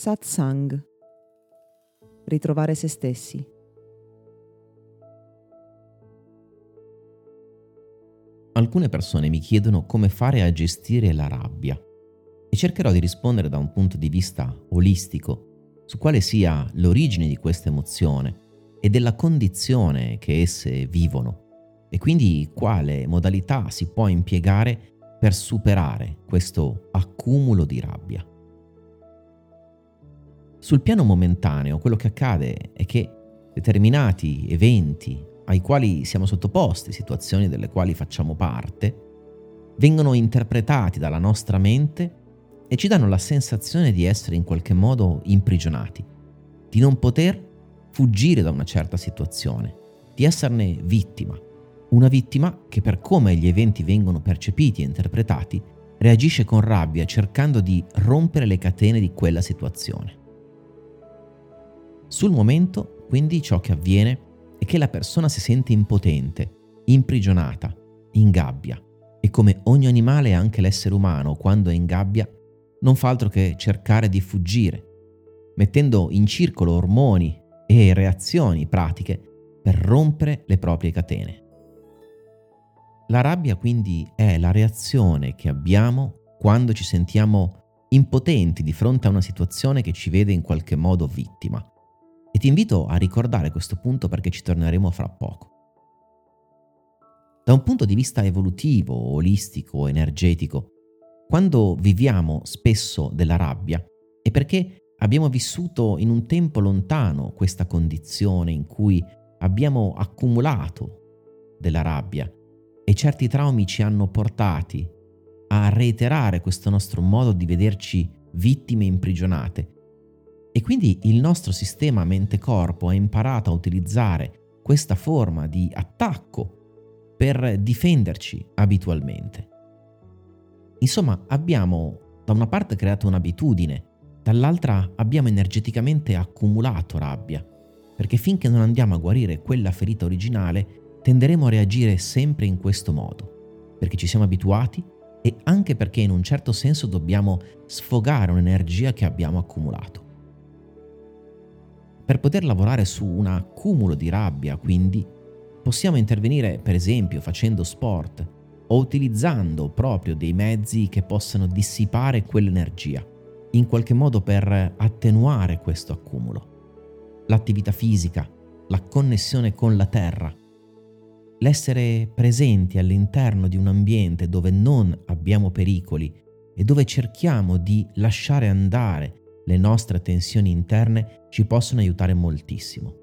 Satsang. Ritrovare se stessi. Alcune persone mi chiedono come fare a gestire la rabbia e cercherò di rispondere da un punto di vista olistico su quale sia l'origine di questa emozione e della condizione che esse vivono e quindi quale modalità si può impiegare per superare questo accumulo di rabbia. Sul piano momentaneo quello che accade è che determinati eventi ai quali siamo sottoposti, situazioni delle quali facciamo parte, vengono interpretati dalla nostra mente e ci danno la sensazione di essere in qualche modo imprigionati, di non poter fuggire da una certa situazione, di esserne vittima. Una vittima che per come gli eventi vengono percepiti e interpretati reagisce con rabbia cercando di rompere le catene di quella situazione. Sul momento, quindi, ciò che avviene è che la persona si sente impotente, imprigionata, in gabbia e come ogni animale anche l'essere umano quando è in gabbia non fa altro che cercare di fuggire, mettendo in circolo ormoni e reazioni pratiche per rompere le proprie catene. La rabbia quindi è la reazione che abbiamo quando ci sentiamo impotenti di fronte a una situazione che ci vede in qualche modo vittima. E ti invito a ricordare questo punto perché ci torneremo fra poco. Da un punto di vista evolutivo, olistico, energetico, quando viviamo spesso della rabbia è perché Abbiamo vissuto in un tempo lontano questa condizione in cui abbiamo accumulato della rabbia e certi traumi ci hanno portati a reiterare questo nostro modo di vederci vittime imprigionate. E quindi il nostro sistema mente-corpo ha imparato a utilizzare questa forma di attacco per difenderci abitualmente. Insomma, abbiamo da una parte creato un'abitudine dall'altra abbiamo energeticamente accumulato rabbia, perché finché non andiamo a guarire quella ferita originale, tenderemo a reagire sempre in questo modo, perché ci siamo abituati e anche perché in un certo senso dobbiamo sfogare un'energia che abbiamo accumulato. Per poter lavorare su un accumulo di rabbia, quindi, possiamo intervenire per esempio facendo sport o utilizzando proprio dei mezzi che possano dissipare quell'energia in qualche modo per attenuare questo accumulo. L'attività fisica, la connessione con la terra, l'essere presenti all'interno di un ambiente dove non abbiamo pericoli e dove cerchiamo di lasciare andare le nostre tensioni interne ci possono aiutare moltissimo.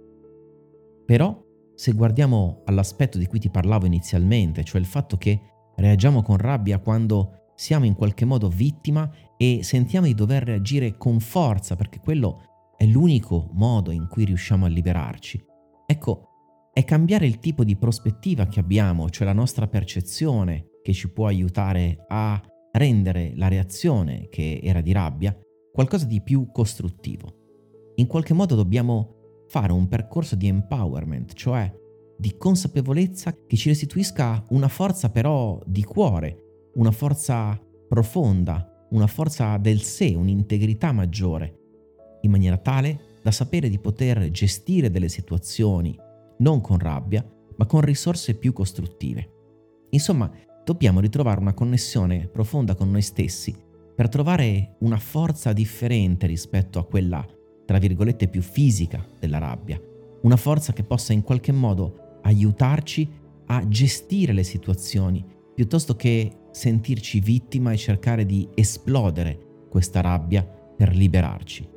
Però, se guardiamo all'aspetto di cui ti parlavo inizialmente, cioè il fatto che reagiamo con rabbia quando siamo in qualche modo vittima e sentiamo di dover reagire con forza perché quello è l'unico modo in cui riusciamo a liberarci. Ecco, è cambiare il tipo di prospettiva che abbiamo, cioè la nostra percezione, che ci può aiutare a rendere la reazione, che era di rabbia, qualcosa di più costruttivo. In qualche modo dobbiamo fare un percorso di empowerment, cioè di consapevolezza che ci restituisca una forza però di cuore, una forza profonda, una forza del sé, un'integrità maggiore, in maniera tale da sapere di poter gestire delle situazioni non con rabbia, ma con risorse più costruttive. Insomma, dobbiamo ritrovare una connessione profonda con noi stessi per trovare una forza differente rispetto a quella, tra virgolette, più fisica della rabbia, una forza che possa in qualche modo aiutarci a gestire le situazioni piuttosto che sentirci vittima e cercare di esplodere questa rabbia per liberarci.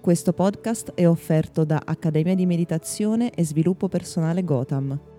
Questo podcast è offerto da Accademia di Meditazione e Sviluppo Personale Gotham